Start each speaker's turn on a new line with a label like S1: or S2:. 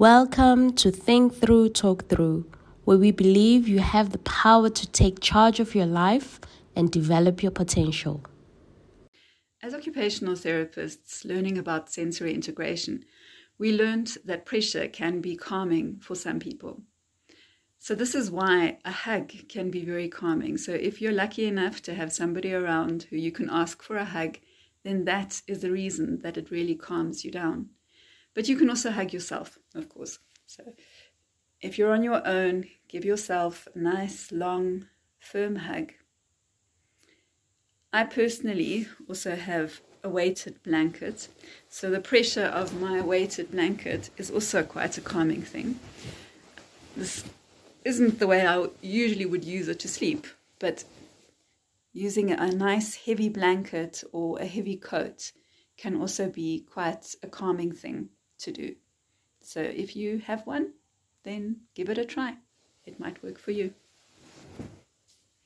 S1: Welcome to Think Through, Talk Through, where we believe you have the power to take charge of your life and develop your potential.
S2: As occupational therapists learning about sensory integration, we learned that pressure can be calming for some people. So, this is why a hug can be very calming. So, if you're lucky enough to have somebody around who you can ask for a hug, then that is the reason that it really calms you down. But you can also hug yourself, of course. So if you're on your own, give yourself a nice, long, firm hug. I personally also have a weighted blanket. So the pressure of my weighted blanket is also quite a calming thing. This isn't the way I usually would use it to sleep, but using a nice heavy blanket or a heavy coat can also be quite a calming thing to do. So if you have one, then give it a try. It might work for you.